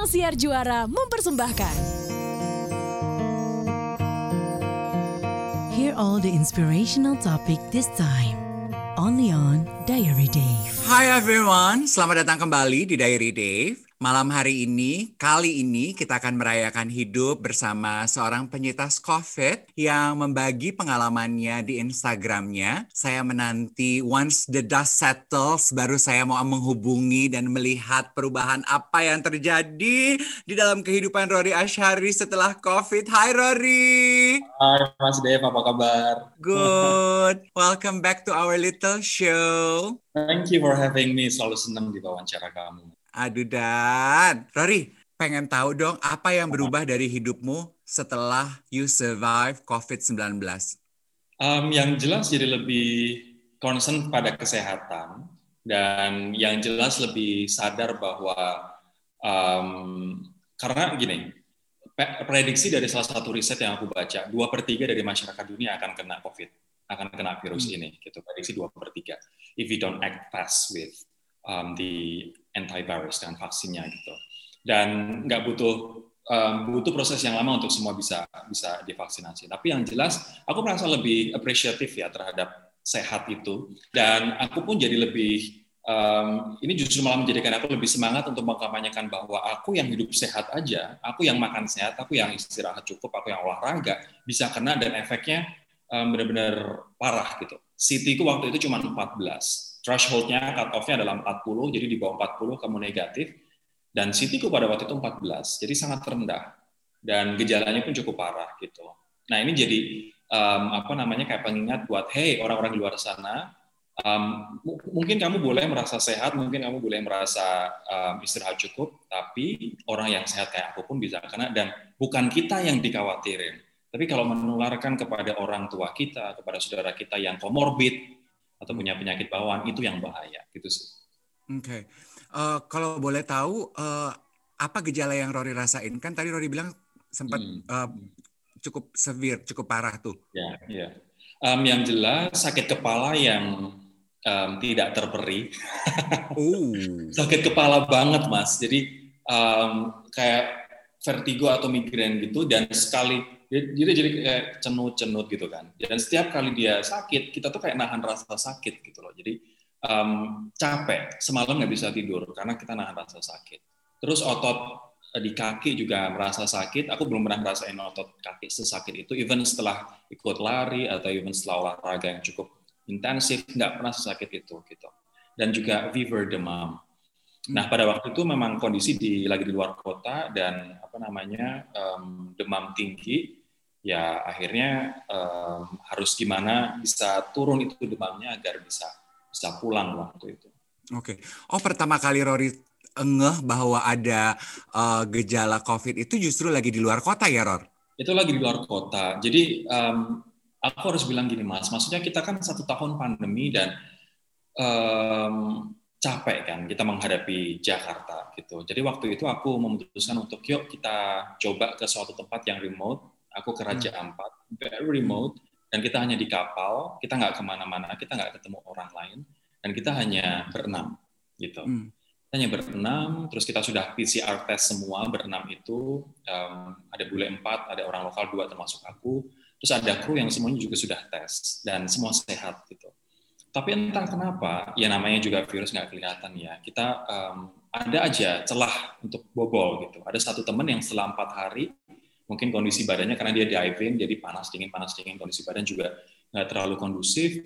Ruang Siar Juara mempersembahkan. Hear all the inspirational topic this time. Only on Diary Dave. Hai everyone, selamat datang kembali di Diary Dave. Malam hari ini, kali ini kita akan merayakan hidup bersama seorang penyintas COVID yang membagi pengalamannya di Instagramnya. Saya menanti once the dust settles, baru saya mau menghubungi dan melihat perubahan apa yang terjadi di dalam kehidupan Rory Ashari setelah COVID. Hai Rory! Hai Mas Dev, apa kabar? Good. Welcome back to our little show. Thank you for having me. Selalu senang di wawancara kamu. Aduh Dan, Rory, pengen tahu dong apa yang berubah dari hidupmu setelah you survive COVID-19? Um, yang jelas jadi lebih concern pada kesehatan dan yang jelas lebih sadar bahwa um, karena gini, prediksi dari salah satu riset yang aku baca, dua per tiga dari masyarakat dunia akan kena COVID, akan kena virus hmm. ini, gitu. Prediksi dua per tiga. If you don't act fast with um, the antivirus dengan vaksinnya gitu. Dan nggak butuh um, butuh proses yang lama untuk semua bisa bisa divaksinasi. Tapi yang jelas aku merasa lebih apresiatif ya terhadap sehat itu dan aku pun jadi lebih um, ini justru malah menjadikan aku lebih semangat untuk mengkampanyekan bahwa aku yang hidup sehat aja, aku yang makan sehat, aku yang istirahat cukup, aku yang olahraga bisa kena dan efeknya um, benar-benar parah gitu. CT ku waktu itu cuma 14 thresholdnya cut off-nya adalah 40, jadi di bawah 40 kamu negatif, dan CT-ku pada waktu itu 14, jadi sangat rendah, dan gejalanya pun cukup parah gitu. Nah ini jadi um, apa namanya kayak pengingat buat hey orang-orang di luar sana, um, mungkin kamu boleh merasa sehat, mungkin kamu boleh merasa um, istirahat cukup, tapi orang yang sehat kayak aku pun bisa kena dan bukan kita yang dikhawatirin. Tapi kalau menularkan kepada orang tua kita, kepada saudara kita yang komorbid, atau punya penyakit bawaan itu yang bahaya gitu sih. Oke, okay. uh, kalau boleh tahu uh, apa gejala yang Rory rasain? Kan tadi Rory bilang sempat hmm. uh, cukup severe, cukup parah tuh. Ya, ya. Um, yang jelas sakit kepala yang um, tidak terperi. uh. sakit kepala banget mas. Jadi um, kayak vertigo atau migrain gitu dan sekali dia, jadi kayak cenut-cenut gitu kan. Dan setiap kali dia sakit, kita tuh kayak nahan rasa sakit gitu loh. Jadi um, capek, semalam nggak bisa tidur karena kita nahan rasa sakit. Terus otot eh, di kaki juga merasa sakit. Aku belum pernah ngerasain otot kaki sesakit itu. Even setelah ikut lari atau even setelah olahraga yang cukup intensif, nggak pernah sesakit itu gitu. Dan juga fever demam. Nah pada waktu itu memang kondisi di lagi di luar kota dan apa namanya um, demam tinggi ya akhirnya um, harus gimana bisa turun itu demamnya agar bisa bisa pulang waktu itu. Oke. Okay. Oh pertama kali Rory ngeh bahwa ada uh, gejala COVID itu justru lagi di luar kota ya Ror? Itu lagi di luar kota. Jadi um, aku harus bilang gini mas, maksudnya kita kan satu tahun pandemi dan um, capek kan kita menghadapi Jakarta gitu. Jadi waktu itu aku memutuskan untuk yuk kita coba ke suatu tempat yang remote aku ke Raja hmm. Ampat, very remote, dan kita hanya di kapal, kita nggak ke mana-mana, kita nggak ketemu orang lain, dan kita hanya berenam, gitu. Hmm. Kita hanya berenam, terus kita sudah PCR test semua, berenam itu, um, ada bule empat, ada orang lokal dua termasuk aku, terus ada kru yang semuanya juga sudah tes, dan semua sehat, gitu. Tapi entah kenapa, ya namanya juga virus nggak kelihatan ya, kita um, ada aja celah untuk bobol gitu. Ada satu teman yang setelah empat hari mungkin kondisi badannya karena dia diving jadi panas dingin panas dingin. Kondisi badan juga nggak terlalu kondusif.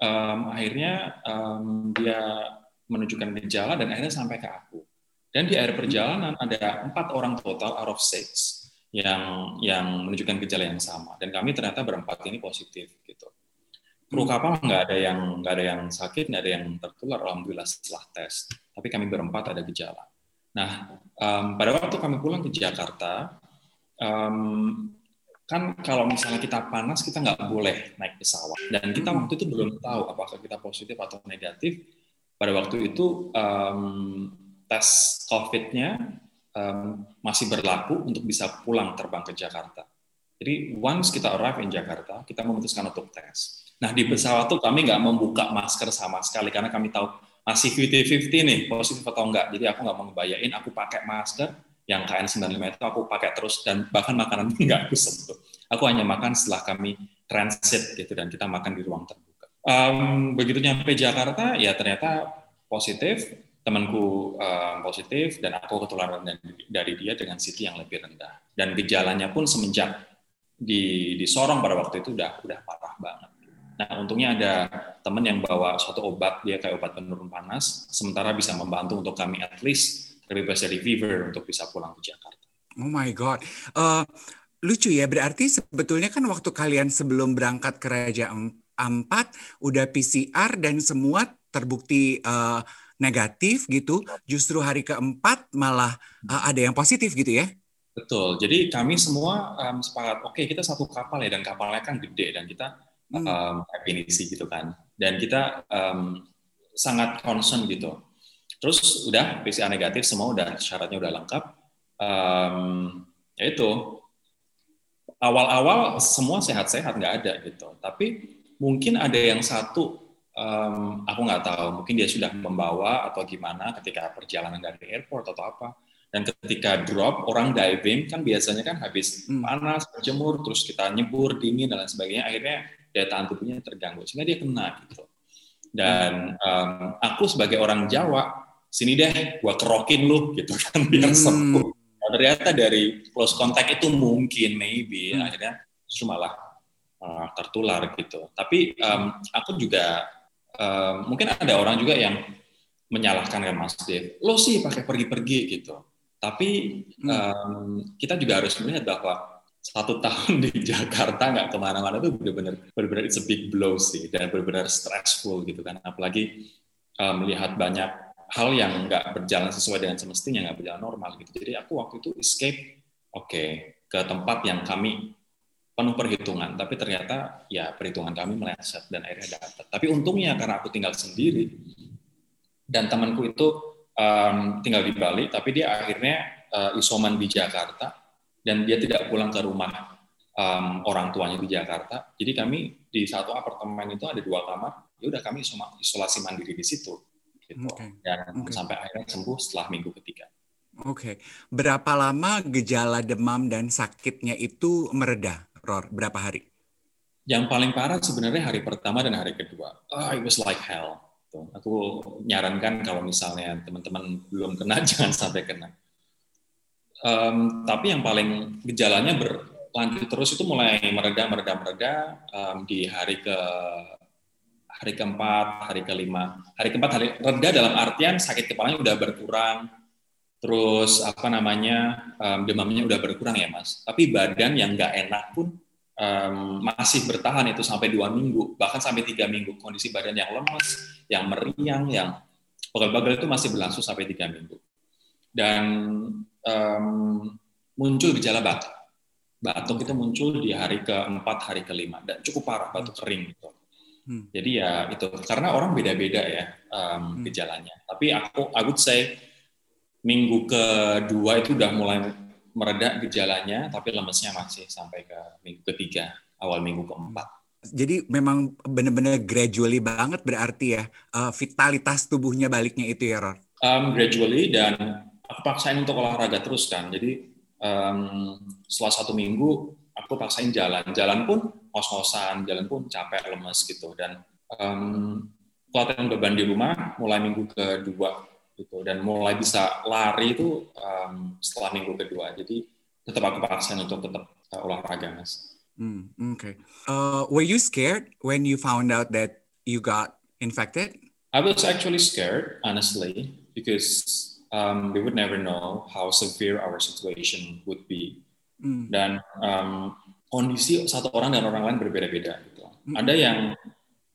Um, akhirnya um, dia menunjukkan gejala dan akhirnya sampai ke aku. Dan di akhir perjalanan ada empat orang total out of six yang yang menunjukkan gejala yang sama. Dan kami ternyata berempat ini positif gitu. Kru kapal nggak ada yang nggak ada yang sakit nggak ada yang tertular alhamdulillah setelah tes. Tapi kami berempat ada gejala. Nah um, pada waktu kami pulang ke Jakarta um, kan kalau misalnya kita panas kita nggak boleh naik pesawat dan kita hmm. waktu itu belum tahu apakah kita positif atau negatif pada waktu itu um, tes COVID-nya um, masih berlaku untuk bisa pulang terbang ke Jakarta. Jadi once kita arrive in Jakarta, kita memutuskan untuk tes. Nah di pesawat tuh kami nggak membuka masker sama sekali karena kami tahu masih 50-50 nih positif atau enggak. Jadi aku nggak mau ngebayain, aku pakai masker yang KN95 itu aku pakai terus dan bahkan makanan pun nggak aku sentuh. Aku hanya makan setelah kami transit gitu dan kita makan di ruang terbuka. Um, begitu nyampe Jakarta ya ternyata positif, temanku um, positif dan aku ketularan dari dia dengan CT yang lebih rendah. Dan gejalanya pun semenjak di di Sorong pada waktu itu udah udah parah banget. Nah, untungnya ada teman yang bawa suatu obat, dia kayak obat penurun panas, sementara bisa membantu untuk kami at least terbebas dari fever untuk bisa pulang ke Jakarta. Oh my God. Uh, lucu ya, berarti sebetulnya kan waktu kalian sebelum berangkat ke Raja Ampat, udah PCR dan semua terbukti uh, negatif gitu, justru hari keempat malah uh, ada yang positif gitu ya? Betul. Jadi kami semua um, sepakat, oke okay, kita satu kapal ya dan kapalnya kan gede dan kita hmm. um, definisi gitu kan. Dan kita um, sangat concern gitu. Terus udah PCR negatif semua udah syaratnya udah lengkap. Um, ya itu awal-awal semua sehat-sehat nggak ada gitu. Tapi mungkin ada yang satu um, aku nggak tahu mungkin dia sudah membawa atau gimana ketika perjalanan dari airport atau apa dan ketika drop, orang diving kan biasanya kan habis hmm. panas, berjemur, terus kita nyebur, dingin, dan lain sebagainya. Akhirnya daya tahan tubuhnya terganggu. Sehingga dia kena gitu. Dan um, aku sebagai orang Jawa, sini deh, gua kerokin lu gitu kan, biar hmm. sembuh. Nah, ternyata dari close contact itu mungkin, maybe, hmm. akhirnya justru malah uh, tertular gitu. Tapi um, aku juga, um, mungkin ada orang juga yang menyalahkan kan Mas Dev, lo sih pakai pergi-pergi gitu tapi um, kita juga harus melihat bahwa satu tahun di Jakarta nggak ke mana-mana itu benar-benar benar-benar it's a big blow sih dan benar-benar stressful gitu kan apalagi um, melihat banyak hal yang nggak berjalan sesuai dengan semestinya nggak berjalan normal gitu. Jadi aku waktu itu escape oke okay, ke tempat yang kami penuh perhitungan. Tapi ternyata ya perhitungan kami meleset dan akhirnya dapat. Tapi untungnya karena aku tinggal sendiri dan temanku itu um, tinggal di Bali, tapi dia akhirnya uh, isoman di Jakarta dan dia tidak pulang ke rumah um, orang tuanya di Jakarta. Jadi kami di satu apartemen itu ada dua kamar, ya udah kami isolasi mandiri di situ, gitu. Okay. Dan okay. sampai akhirnya sembuh setelah minggu ketiga. Oke, okay. berapa lama gejala demam dan sakitnya itu mereda, Ror? Berapa hari? Yang paling parah sebenarnya hari pertama dan hari kedua. Oh, it was like hell Gitu. Aku nyarankan kalau misalnya teman-teman belum kena, jangan sampai kena. Um, tapi yang paling gejalanya berlanjut terus itu mulai mereda, mereda, mereda um, di hari ke hari keempat, hari kelima, hari keempat hari reda dalam artian sakit kepalanya udah berkurang, terus apa namanya um, demamnya udah berkurang ya mas. Tapi badan yang nggak enak pun um, masih bertahan itu sampai dua minggu, bahkan sampai tiga minggu. Kondisi badan yang lemas, yang meriang, yang bagal-bagal itu masih berlangsung sampai tiga minggu. Dan um, muncul gejala batuk. Batuk itu muncul di hari keempat, hari kelima, dan cukup parah, batuk kering gitu. Hmm. Jadi ya itu karena orang beda-beda ya um, hmm. gejalanya. Tapi aku, I would say minggu kedua itu udah mulai mereda gejalanya, tapi lemesnya masih sampai ke minggu ketiga, awal minggu keempat. Jadi memang benar-benar gradually banget berarti ya uh, vitalitas tubuhnya baliknya itu ya Ron? Um, gradually dan aku paksain untuk olahraga terus kan. Jadi um, setelah satu minggu aku paksain jalan. Jalan pun ngos-ngosan, jalan pun capek, lemes gitu. Dan um, pelatihan beban di rumah mulai minggu kedua gitu dan mulai bisa lari itu um, setelah minggu kedua jadi tetap aku paksain untuk tetap uh, olahraga mas. Hmm, okay. Uh, were you scared when you found out that you got infected? I was actually scared, honestly, because um, we would never know how severe our situation would be. Mm. Dan um, kondisi satu orang dan orang lain berbeda-beda. Gitu. Mm. Ada yang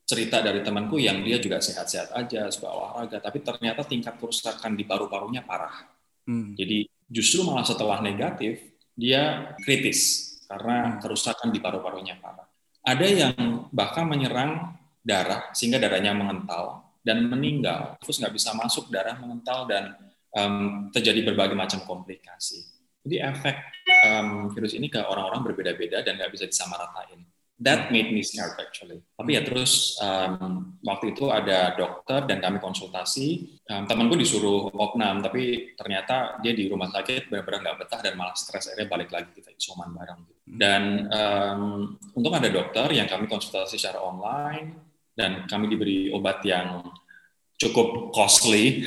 cerita dari temanku yang dia juga sehat-sehat aja, suka olahraga, tapi ternyata tingkat kerusakan di paru-parunya parah. Hmm. Jadi justru malah setelah negatif, dia kritis karena hmm. kerusakan di paru-parunya parah. Ada yang bahkan menyerang darah sehingga darahnya mengental dan meninggal, terus nggak bisa masuk darah mengental dan um, terjadi berbagai macam komplikasi. Jadi efek um, virus ini ke orang-orang berbeda-beda dan nggak bisa disamaratain. that made me scared actually. Tapi ya terus um, waktu itu ada dokter dan kami konsultasi. Um, temanku disuruh opnam, tapi ternyata dia di rumah sakit benar-benar nggak betah dan malah stres. Akhirnya balik lagi kita isoman bareng. Dan um, untung ada dokter yang kami konsultasi secara online dan kami diberi obat yang cukup costly.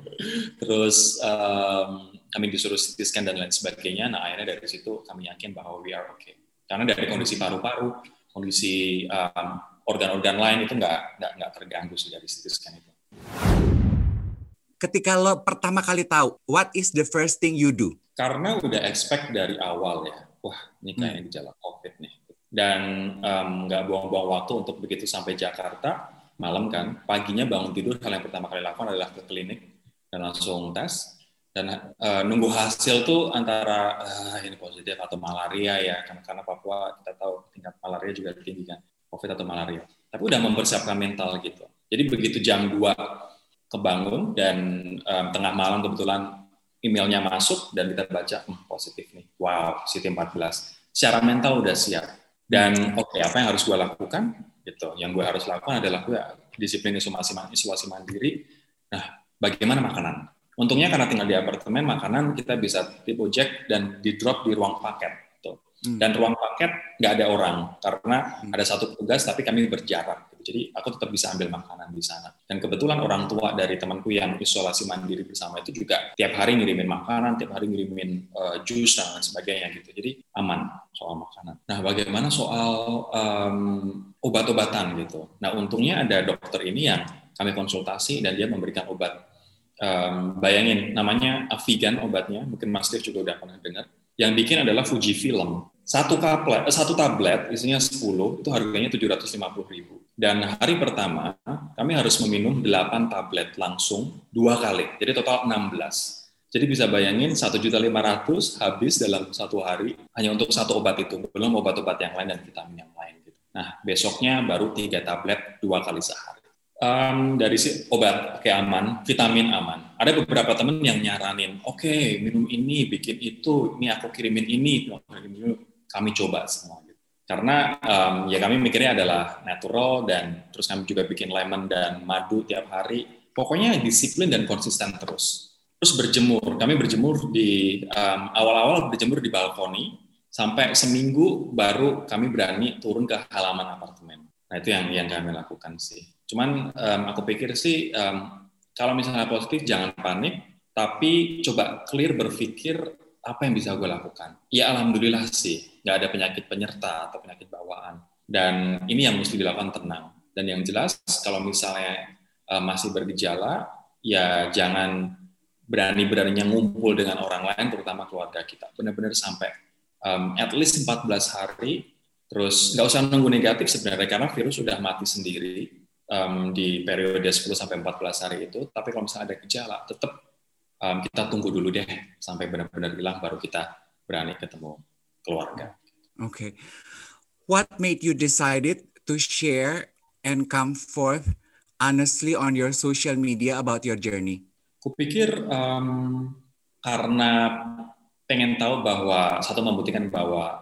terus um, kami disuruh CT scan dan lain sebagainya. Nah akhirnya dari situ kami yakin bahwa we are okay. Karena dari kondisi paru-paru, kondisi um, organ-organ lain itu nggak nggak nggak terganggu sih dari CT scan itu. Ketika lo pertama kali tahu, what is the first thing you do? Karena udah expect dari awal ya, wah ini kayaknya hmm. gejala COVID nih. Dan nggak um, buang-buang waktu untuk begitu sampai Jakarta, malam kan, paginya bangun tidur, hal yang pertama kali lakukan adalah ke klinik dan langsung tes dan uh, nunggu hasil tuh antara uh, ini positif atau malaria ya. Karena karena Papua kita tahu tingkat malaria juga tinggi kan covid atau malaria. Tapi udah mempersiapkan mental gitu. Jadi begitu jam 2 kebangun dan um, tengah malam kebetulan emailnya masuk dan kita baca hm, positif nih. Wow City 14 secara mental udah siap. Dan oke okay, apa yang harus gue lakukan? Gitu. Yang gue harus lakukan adalah gue disiplin isolasi mandiri. Nah bagaimana makanan Untungnya karena tinggal di apartemen, makanan kita bisa tip ojek dan di drop di ruang paket. Gitu. Hmm. Dan ruang paket nggak ada orang karena hmm. ada satu petugas, tapi kami berjarak. Gitu. Jadi aku tetap bisa ambil makanan di sana. Dan kebetulan orang tua dari temanku yang isolasi mandiri bersama itu juga tiap hari ngirimin makanan, tiap hari ngirimin uh, jus dan lain sebagainya gitu. Jadi aman soal makanan. Nah, bagaimana soal um, obat-obatan gitu? Nah, untungnya ada dokter ini yang kami konsultasi dan dia memberikan obat um, bayangin namanya Avigan obatnya, mungkin Mas Steve juga udah pernah dengar. Yang bikin adalah Fuji Film. Satu tablet, eh, satu tablet isinya 10 itu harganya 750 ribu. Dan hari pertama kami harus meminum 8 tablet langsung dua kali, jadi total 16. Jadi bisa bayangin 1.500 habis dalam satu hari hanya untuk satu obat itu, belum obat-obat yang lain dan vitamin yang lain. Gitu. Nah besoknya baru tiga tablet dua kali sehari um, dari si obat kayak aman, vitamin aman. Ada beberapa temen yang nyaranin, oke okay, minum ini, bikin itu, ini aku kirimin ini, kami coba semua. Gitu. Karena um, ya kami mikirnya adalah natural dan terus kami juga bikin lemon dan madu tiap hari. Pokoknya disiplin dan konsisten terus. Terus berjemur, kami berjemur di um, awal-awal berjemur di balkoni sampai seminggu baru kami berani turun ke halaman apartemen. Nah itu yang yang kami lakukan sih. Cuman um, aku pikir sih um, kalau misalnya positif jangan panik, tapi coba clear berpikir apa yang bisa gue lakukan. Ya alhamdulillah sih, nggak ada penyakit penyerta atau penyakit bawaan. Dan ini yang mesti dilakukan tenang. Dan yang jelas kalau misalnya uh, masih bergejala, ya jangan berani-beraninya ngumpul dengan orang lain, terutama keluarga kita. Benar-benar sampai um, at least 14 hari, terus nggak usah nunggu negatif sebenarnya, karena virus sudah mati sendiri um, di periode 10 sampai 14 hari itu. Tapi kalau misalnya ada gejala, tetap um, kita tunggu dulu deh sampai benar-benar hilang baru kita berani ketemu keluarga. Oke. Okay. What made you decided to share and come forth honestly on your social media about your journey? Kupikir um, karena pengen tahu bahwa satu membuktikan bahwa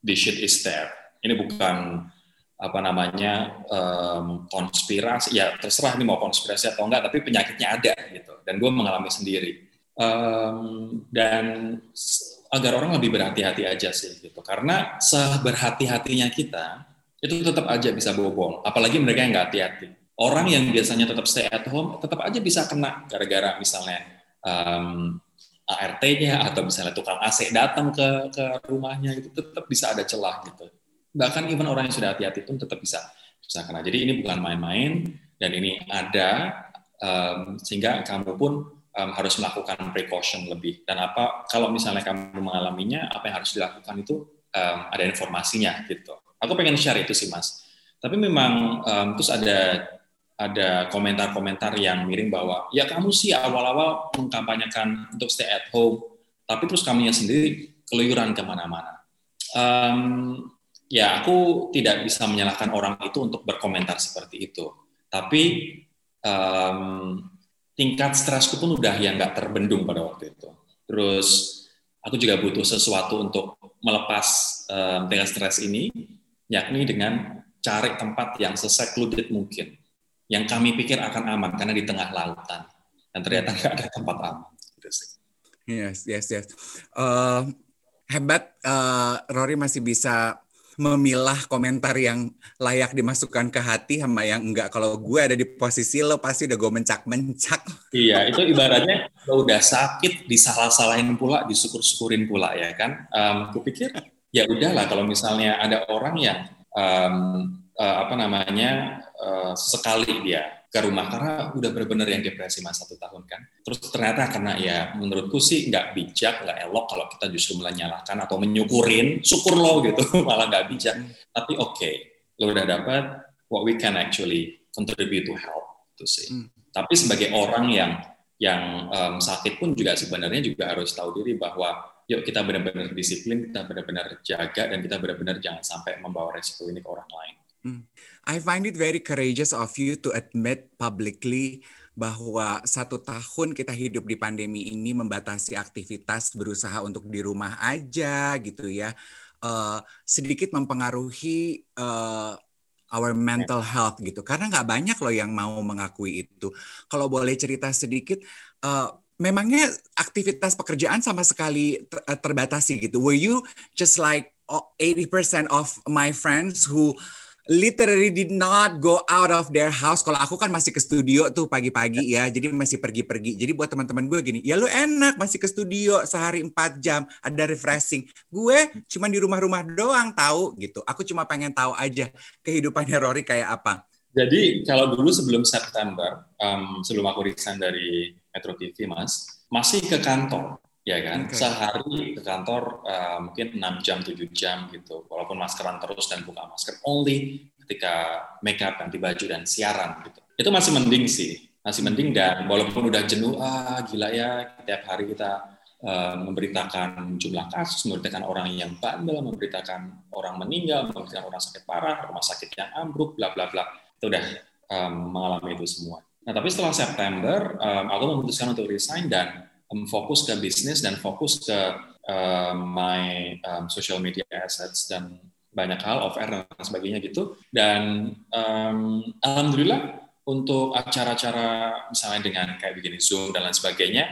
this shit is there. Ini bukan apa namanya um, konspirasi ya terserah ini mau konspirasi atau enggak tapi penyakitnya ada gitu dan gue mengalami sendiri. Um, dan agar orang lebih berhati-hati aja sih gitu karena seberhati-hatinya kita itu tetap aja bisa bobol apalagi mereka yang nggak hati-hati. Orang yang biasanya tetap stay at home tetap aja bisa kena gara-gara misalnya um, ART-nya atau misalnya tukang AC datang ke ke rumahnya itu tetap bisa ada celah gitu bahkan even orang yang sudah hati-hati pun tetap bisa bisa kena. Jadi ini bukan main-main dan ini ada um, sehingga kamu pun um, harus melakukan precaution lebih. Dan apa kalau misalnya kamu mengalaminya, apa yang harus dilakukan itu um, ada informasinya gitu. Aku pengen share itu sih mas. Tapi memang um, terus ada ada komentar-komentar yang miring bahwa ya kamu sih awal-awal mengkampanyekan untuk stay at home, tapi terus kamunya sendiri keluyuran ke mana-mana. Um, ya aku tidak bisa menyalahkan orang itu untuk berkomentar seperti itu. Tapi um, tingkat stresku pun udah yang nggak terbendung pada waktu itu. Terus aku juga butuh sesuatu untuk melepas um, tingkat stres ini. yakni dengan cari tempat yang secluded mungkin, yang kami pikir akan aman karena di tengah lautan, dan ternyata nggak ada tempat aman. Gitu. Yes, yes, yes. Uh, hebat, uh, Rory masih bisa memilah komentar yang layak dimasukkan ke hati sama yang enggak. Kalau gue ada di posisi lo pasti udah gue mencak-mencak. Iya, itu ibaratnya lo udah sakit disalah-salahin pula, disyukur-syukurin pula ya kan. Um, gue pikir ya udahlah kalau misalnya ada orang yang um, uh, apa namanya uh, sekali dia ke rumah karena udah benar-benar yang depresi mas satu tahun kan. Terus ternyata karena ya menurutku sih nggak bijak, nggak elok kalau kita justru menyalahkan atau menyukurin, syukur lo gitu, malah nggak bijak. Hmm. Tapi oke, okay, lo udah dapat what we can actually contribute to help itu sih. Hmm. Tapi sebagai orang yang yang um, sakit pun juga sebenarnya juga harus tahu diri bahwa yuk kita benar-benar disiplin, kita benar-benar jaga dan kita benar-benar jangan sampai membawa resiko ini ke orang lain. Hmm. I find it very courageous of you to admit publicly bahwa satu tahun kita hidup di pandemi ini membatasi aktivitas berusaha untuk di rumah aja gitu ya. Uh, sedikit mempengaruhi uh, our mental health gitu. Karena nggak banyak loh yang mau mengakui itu. Kalau boleh cerita sedikit uh, memangnya aktivitas pekerjaan sama sekali terbatasi gitu? Were you just like 80% of my friends who literally did not go out of their house. Kalau aku kan masih ke studio tuh pagi-pagi ya, jadi masih pergi-pergi. Jadi buat teman-teman gue gini, ya lu enak masih ke studio sehari 4 jam, ada refreshing. Gue cuma di rumah-rumah doang tahu gitu. Aku cuma pengen tahu aja kehidupannya Rory kayak apa. Jadi kalau dulu sebelum September, um, sebelum aku resign dari Metro TV, Mas, masih ke kantor ya kan? Okay. sehari ke kantor uh, mungkin 6 jam 7 jam gitu. Walaupun maskeran terus dan buka masker only ketika make up ganti baju dan siaran gitu. Itu masih mending sih. Masih mending dan walaupun udah jenuh ah gila ya tiap hari kita uh, memberitakan jumlah kasus memberitakan orang yang bandel memberitakan orang meninggal memberitakan orang sakit parah rumah sakit yang ambruk bla bla bla. Itu udah um, mengalami itu semua. Nah tapi setelah September um, aku memutuskan untuk resign dan fokus ke bisnis dan fokus ke uh, my um, social media assets dan banyak hal off air dan sebagainya gitu. Dan um, alhamdulillah untuk acara-acara misalnya dengan kayak begini zoom dan lain sebagainya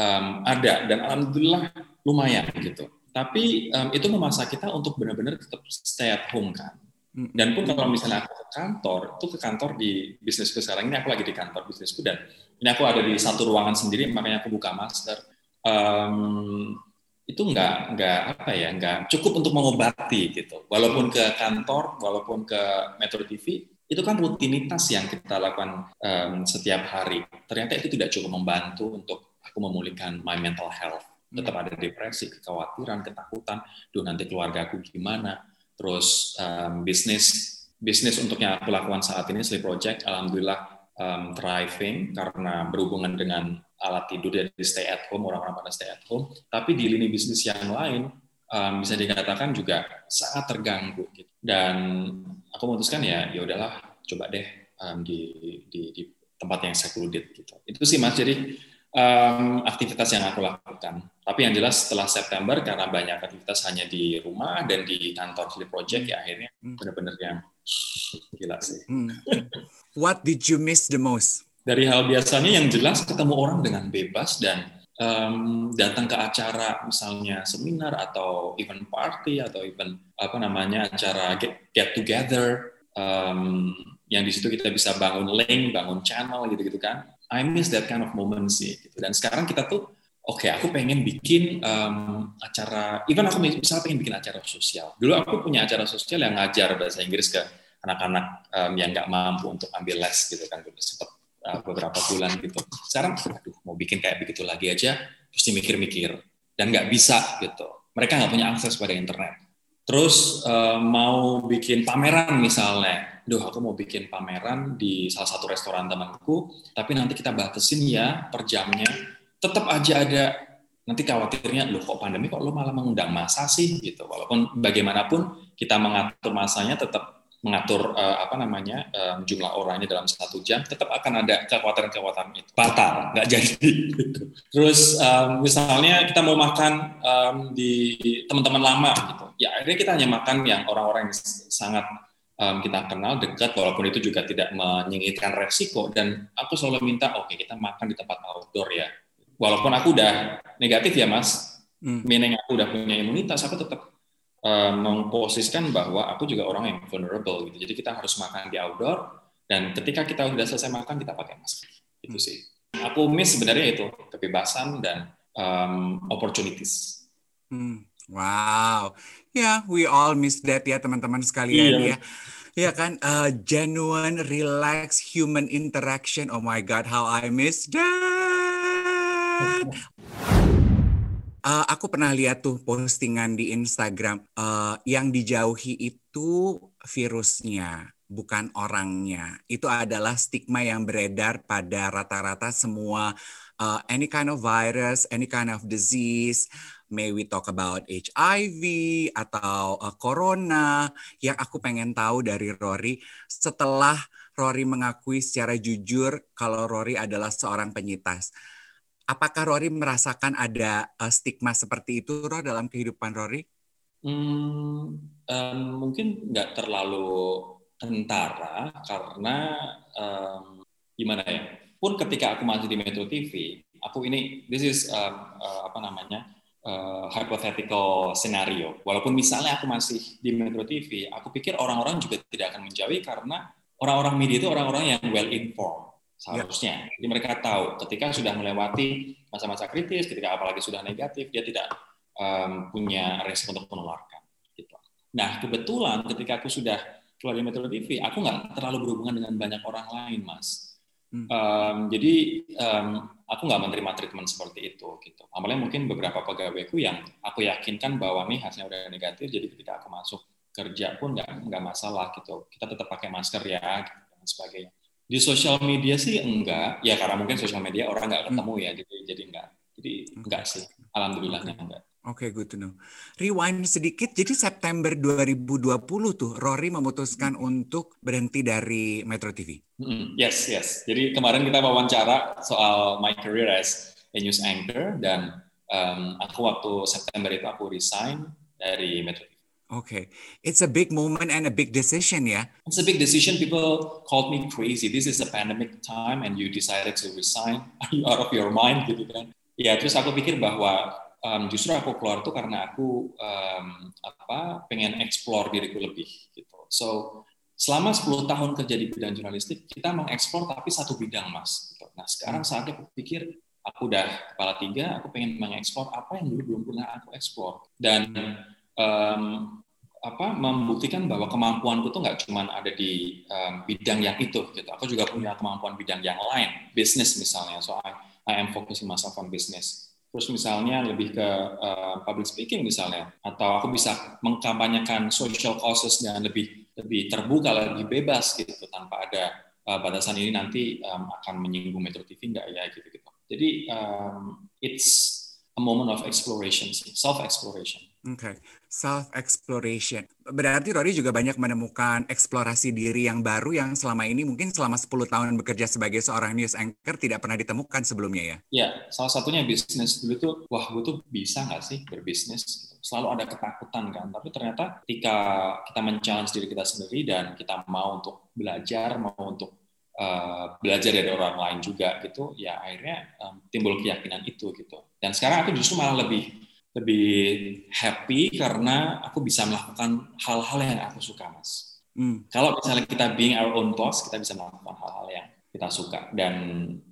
um, ada dan alhamdulillah lumayan gitu. Tapi um, itu memaksa kita untuk benar-benar tetap stay at home kan. Hmm. dan pun kalau misalnya aku ke kantor itu ke kantor di bisnisku sekarang ini aku lagi di kantor bisnisku dan ini aku ada di satu ruangan sendiri makanya aku buka masker. Um, itu nggak nggak apa ya nggak cukup untuk mengobati gitu. Walaupun ke kantor walaupun ke Metro TV itu kan rutinitas yang kita lakukan um, setiap hari. Ternyata itu tidak cukup membantu untuk aku memulihkan my mental health. Tetap ada depresi kekhawatiran ketakutan. Duh nanti keluarga aku gimana? Terus um, bisnis bisnis untuk yang aku lakukan saat ini sleep project alhamdulillah um, thriving karena berhubungan dengan alat tidur dari stay at home, orang-orang pada stay at home. Tapi di lini bisnis yang lain um, bisa dikatakan juga sangat terganggu. Gitu. Dan aku memutuskan ya, ya udahlah, coba deh um, di, di, di tempat yang secluded gitu. Itu sih mas. Jadi um, aktivitas yang aku lakukan. Tapi yang jelas setelah September karena banyak aktivitas hanya di rumah dan di kantor Project ya akhirnya hmm. benar-benar yang gila sih. Hmm. What did you miss the most? Dari hal biasanya yang jelas ketemu orang dengan bebas dan um, datang ke acara misalnya seminar atau event party atau event apa namanya acara get, get together um, yang di situ kita bisa bangun link, bangun channel gitu-gitu kan I miss that kind of moment sih. Gitu. Dan sekarang kita tuh, oke, okay, aku pengen bikin um, acara, even aku misalnya pengen bikin acara sosial. Dulu aku punya acara sosial yang ngajar bahasa Inggris ke anak-anak um, yang nggak mampu untuk ambil les gitu kan, sempat uh, beberapa bulan gitu. Sekarang, aduh, mau bikin kayak begitu lagi aja, terus mikir-mikir dan nggak bisa gitu. Mereka nggak punya akses pada internet. Terus uh, mau bikin pameran misalnya, duh aku mau bikin pameran di salah satu restoran temanku, tapi nanti kita batasin ya per jamnya. Tetap aja ada nanti khawatirnya, loh kok pandemi kok lo malah mengundang masa sih gitu. Walaupun bagaimanapun kita mengatur masanya tetap mengatur uh, apa namanya um, jumlah orangnya dalam satu jam, tetap akan ada kekuatan-kekuatan itu batal, nggak jadi. Terus um, misalnya kita mau makan um, di teman-teman lama gitu, ya akhirnya kita hanya makan yang orang-orang yang sangat um, kita kenal dekat, walaupun itu juga tidak menyingkirkan resiko. Dan aku selalu minta, oke okay, kita makan di tempat outdoor ya. Walaupun aku udah negatif ya mas, hmm. meaning aku udah punya imunitas, aku tetap uh, memposisikan bahwa aku juga orang yang vulnerable gitu. Jadi kita harus makan di outdoor dan ketika kita sudah selesai makan kita pakai masker. Itu sih. Aku miss sebenarnya itu kebebasan dan um, opportunities. Hmm. Wow, ya yeah, we all miss that ya teman-teman sekalian yeah. ya. Ya kan, uh, genuine, relax, human interaction. Oh my God, how I miss that. Uh, aku pernah lihat tuh postingan di Instagram uh, yang dijauhi itu virusnya, bukan orangnya. Itu adalah stigma yang beredar pada rata-rata semua uh, any kind of virus, any kind of disease. May we talk about HIV atau uh, corona. Yang aku pengen tahu dari Rory setelah Rory mengakui secara jujur kalau Rory adalah seorang penyintas Apakah Rory merasakan ada uh, stigma seperti itu, Rory, dalam kehidupan Rory? Hmm, um, mungkin nggak terlalu kentara karena um, gimana ya? Pun ketika aku masih di Metro TV, aku ini this is um, uh, apa namanya uh, hypothetical scenario. Walaupun misalnya aku masih di Metro TV, aku pikir orang-orang juga tidak akan menjauhi karena orang-orang media itu orang-orang yang well informed seharusnya. Jadi mereka tahu ketika sudah melewati masa-masa kritis, ketika apalagi sudah negatif, dia tidak um, punya resiko untuk menularkan. Gitu. Nah kebetulan ketika aku sudah keluar dari Metro TV, aku nggak terlalu berhubungan dengan banyak orang lain, mas. Hmm. Um, jadi um, aku nggak menerima treatment seperti itu, gitu. Apalagi mungkin beberapa pegawaiku yang aku yakinkan bahwa nih hasilnya udah negatif, jadi ketika aku masuk kerja pun nggak nggak masalah gitu. Kita tetap pakai masker ya, gitu, dan sebagainya di sosial media sih enggak, ya karena mungkin sosial media orang nggak ketemu ya, jadi jadi enggak. Jadi enggak sih, alhamdulillahnya enggak. Oke, okay, good to know. Rewind sedikit, jadi September 2020 tuh Rory memutuskan untuk berhenti dari Metro TV. Mm, yes, yes. Jadi kemarin kita wawancara soal my career as a news anchor dan um, aku waktu September itu aku resign dari Metro TV. Okay, it's a big moment and a big decision, yeah. It's a big decision. People called me crazy. This is a pandemic time, and you decided to resign. Are you out of your mind, gitu kan? Ya, terus aku pikir bahwa um, justru aku keluar tuh karena aku um, apa pengen explore diriku lebih, gitu. So selama 10 tahun kerja di bidang jurnalistik, kita mengeksplor tapi satu bidang, mas. Gitu. Nah, sekarang saatnya aku pikir aku udah kepala tiga, aku pengen mengeksplor apa yang dulu belum pernah aku eksplor dan um, apa membuktikan bahwa kemampuanku tuh nggak cuma ada di um, bidang yang itu gitu. Aku juga punya kemampuan bidang yang lain, bisnis misalnya. So I, I am focusing myself on business. Terus misalnya lebih ke uh, public speaking misalnya, atau aku bisa mengkampanyekan social causes dengan lebih lebih terbuka, lebih bebas gitu, tanpa ada uh, batasan ini nanti um, akan menyinggung Metro TV nggak ya gitu gitu. Jadi um, it's a moment of exploration, self exploration. Oke, okay. self exploration. Berarti Rory juga banyak menemukan eksplorasi diri yang baru yang selama ini mungkin selama 10 tahun bekerja sebagai seorang news anchor tidak pernah ditemukan sebelumnya ya? Iya, salah satunya bisnis dulu tuh, wah gue tuh bisa nggak sih berbisnis? Selalu ada ketakutan kan, tapi ternyata ketika kita men-challenge diri kita sendiri dan kita mau untuk belajar, mau untuk uh, belajar dari orang lain juga gitu, ya akhirnya um, timbul keyakinan itu gitu. Dan sekarang aku justru malah lebih lebih happy karena aku bisa melakukan hal-hal yang aku suka, Mas. Hmm. Kalau misalnya kita being our own boss, kita bisa melakukan hal-hal yang kita suka dan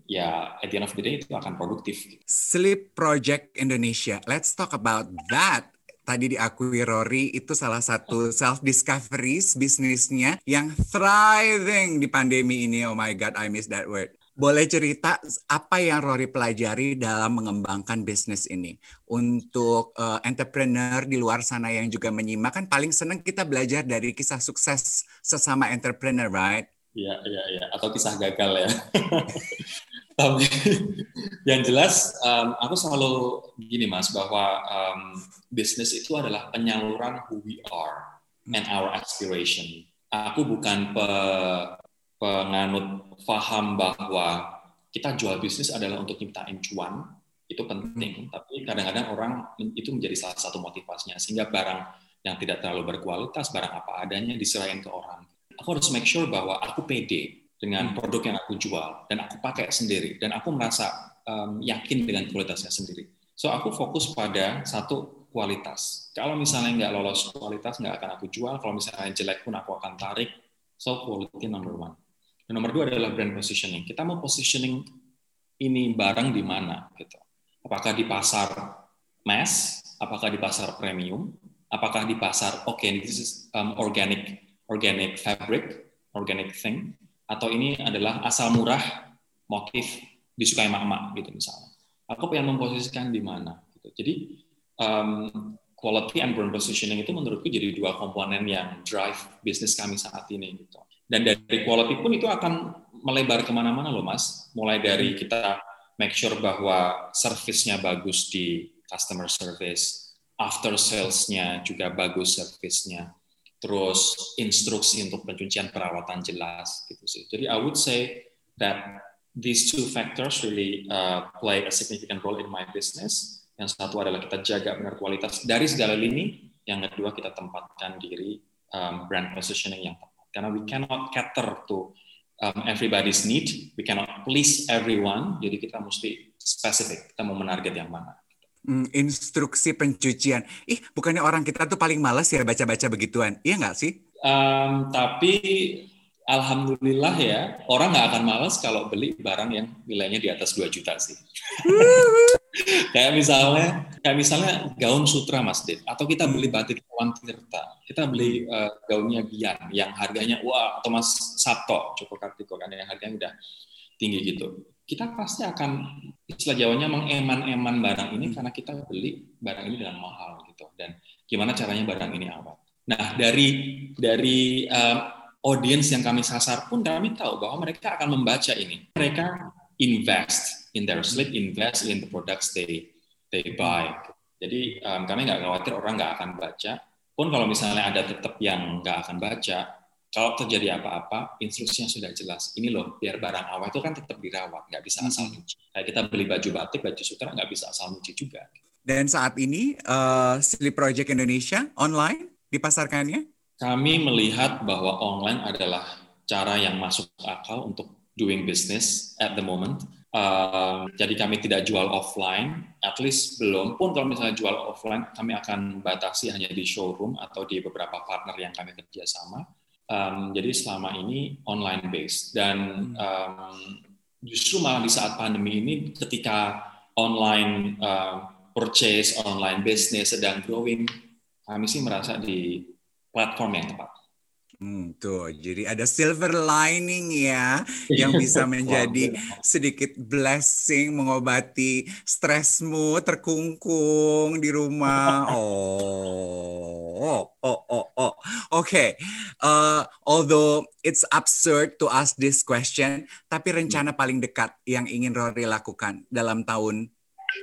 ya at the end of the day itu akan produktif. Sleep Project Indonesia. Let's talk about that. Tadi diakui Rory itu salah satu self discoveries bisnisnya yang thriving di pandemi ini. Oh my god, I miss that word. Boleh cerita apa yang Rory pelajari dalam mengembangkan bisnis ini? Untuk uh, entrepreneur di luar sana yang juga menyimak, kan paling senang kita belajar dari kisah sukses sesama entrepreneur, right? Iya, iya, iya. Atau kisah gagal ya. Tapi yang jelas, um, aku selalu gini mas, bahwa um, bisnis itu adalah penyaluran who we are and our aspiration. aku bukan pe, penganut paham bahwa kita jual bisnis adalah untuk nyiptain cuan, itu penting. Hmm. Tapi kadang-kadang orang itu menjadi salah satu motivasinya, sehingga barang yang tidak terlalu berkualitas, barang apa adanya diserahin ke orang. Aku harus make sure bahwa aku pede dengan hmm. produk yang aku jual dan aku pakai sendiri dan aku merasa um, yakin dengan kualitasnya sendiri. So aku fokus pada satu kualitas. Kalau misalnya nggak lolos kualitas, nggak akan aku jual. Kalau misalnya jelek pun aku akan tarik. So quality number one. Dan nomor dua adalah brand positioning. Kita mau positioning ini barang di mana gitu. Apakah di pasar mass, apakah di pasar premium, apakah di pasar oke okay, this is um, organic organic fabric, organic thing, atau ini adalah asal murah motif disukai mak-mak gitu misalnya. Aku pengen memposisikan di mana. Gitu. Jadi um, quality and brand positioning itu menurutku jadi dua komponen yang drive bisnis kami saat ini. Gitu. Dan dari quality pun itu akan melebar ke mana-mana loh mas. Mulai dari kita make sure bahwa service-nya bagus di customer service, after sales-nya juga bagus service-nya, terus instruksi untuk pencucian perawatan jelas gitu sih. Jadi I would say that these two factors really uh, play a significant role in my business. Yang satu adalah kita jaga benar kualitas dari segala lini, yang kedua kita tempatkan diri um, brand positioning yang tepat karena we cannot cater to um, everybody's need, we cannot please everyone, jadi kita mesti spesifik, kita mau menarget yang mana. Hmm, instruksi pencucian. Ih, bukannya orang kita tuh paling males ya baca-baca begituan. Iya nggak sih? Um, tapi alhamdulillah ya, orang nggak akan males kalau beli barang yang nilainya di atas 2 juta sih. kayak misalnya kayak misalnya gaun sutra Mas Dit. Atau kita beli batik Wan Tirta kita beli uh, gaunnya Bian yang harganya wah atau Mas Sabto Joko Kartiko kan yang harganya udah tinggi gitu. Kita pasti akan istilah Jawanya mengeman-eman barang ini karena kita beli barang ini dengan mahal gitu. Dan gimana caranya barang ini awet. Nah dari dari uh, audiens yang kami sasar pun kami tahu bahwa mereka akan membaca ini mereka invest in their sleep, invest in the products they they buy. Jadi um, kami nggak khawatir orang nggak akan baca. Pun kalau misalnya ada tetap yang nggak akan baca, kalau terjadi apa-apa, instruksinya sudah jelas. Ini loh, biar barang awal itu kan tetap dirawat, nggak bisa asal nyuci. Kayak kita beli baju batik, baju sutra nggak bisa asal nyuci juga. Dan saat ini uh, Sleep Project Indonesia online dipasarkannya? Kami melihat bahwa online adalah cara yang masuk akal untuk doing business at the moment. Uh, jadi kami tidak jual offline, at least belum pun kalau misalnya jual offline kami akan batasi hanya di showroom atau di beberapa partner yang kami kerjasama. Um, jadi selama ini online based dan um, justru malah di saat pandemi ini ketika online uh, purchase, online business sedang growing, kami sih merasa di platform yang tepat. Hmm, tuh, jadi ada silver lining ya yang bisa menjadi sedikit blessing mengobati stresmu terkungkung di rumah. Oh, oh, oh, oh. oh. Oke, okay. uh, although it's absurd to ask this question, tapi rencana paling dekat yang ingin Rory lakukan dalam tahun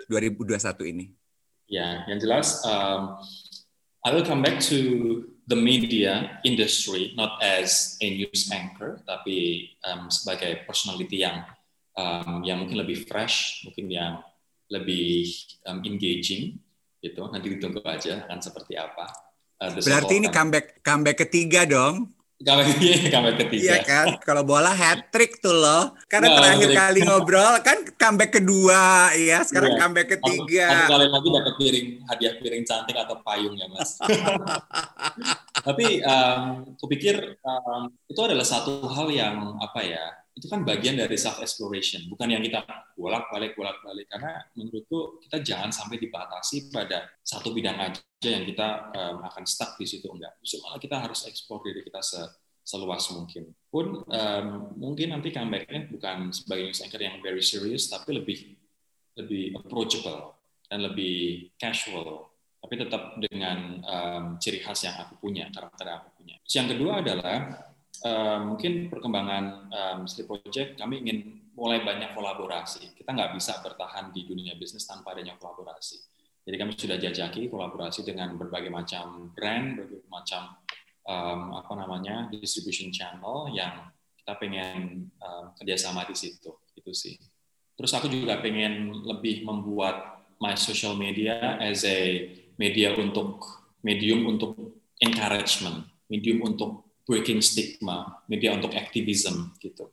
2021 ini? Ya, yang jelas, um, I will come back to the media industry not as a news anchor tapi um, sebagai personality yang um, yang mungkin lebih fresh mungkin yang lebih um, engaging gitu. Nanti ditunggu aja akan seperti apa uh, berarti ini comeback comeback ketiga dong Comeback, comeback ketiga. Iya kan, kalau bola hat trick tuh loh. Karena nah, terakhir kali ngobrol kan comeback kedua, ya. Sekarang iya. comeback ketiga. Satu, kali lagi dapat piring hadiah piring cantik atau payung ya mas. Tapi um, kupikir um, itu adalah satu hal yang apa ya? Itu kan bagian dari self exploration, bukan yang kita bolak balik bolak balik. Karena menurutku kita jangan sampai dibatasi pada satu bidang aja yang kita um, akan stuck di situ enggak. Malah kita harus explore diri kita se seluas mungkin. Pun um, mungkin nanti comebacknya bukan sebagai news anchor yang very serious, tapi lebih lebih approachable dan lebih casual, tapi tetap dengan um, ciri khas yang aku punya, karakter yang aku punya. Terus yang kedua adalah um, mungkin perkembangan um, Sleep Project kami ingin mulai banyak kolaborasi. Kita nggak bisa bertahan di dunia bisnis tanpa adanya kolaborasi. Jadi kami sudah jajaki kolaborasi dengan berbagai macam brand, berbagai macam um, apa namanya distribution channel yang kita pengen um, kerjasama di situ. Itu sih. Terus aku juga pengen lebih membuat my social media as a media untuk medium untuk encouragement medium untuk breaking stigma media untuk activism gitu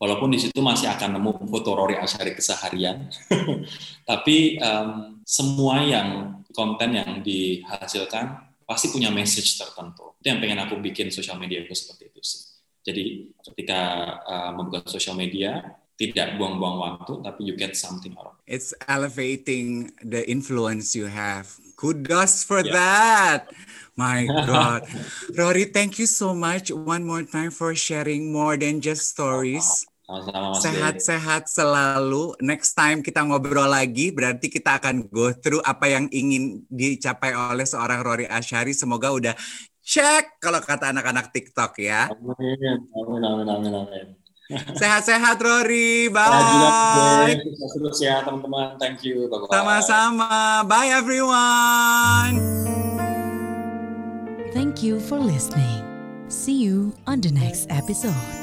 walaupun di situ masih akan nemu foto Rory Asyari keseharian, tapi um, semua yang konten yang dihasilkan pasti punya message tertentu. Itu yang pengen aku bikin sosial media itu seperti itu sih. Jadi ketika uh, membuka sosial media, tidak buang-buang waktu, tapi you get something out of it. It's elevating the influence you have. Kudos for yeah. that. My God. Rory, thank you so much one more time for sharing more than just stories. Sehat-sehat selalu. Next time kita ngobrol lagi, berarti kita akan go through apa yang ingin dicapai oleh seorang Rory Ashari. Semoga udah cek kalau kata anak-anak TikTok ya. Amin, amin, amin, amin. amin. Sehat-sehat Rory, bye. Terus ya teman-teman, thank you. Sama-sama, bye everyone. Thank you for listening. See you on the next episode.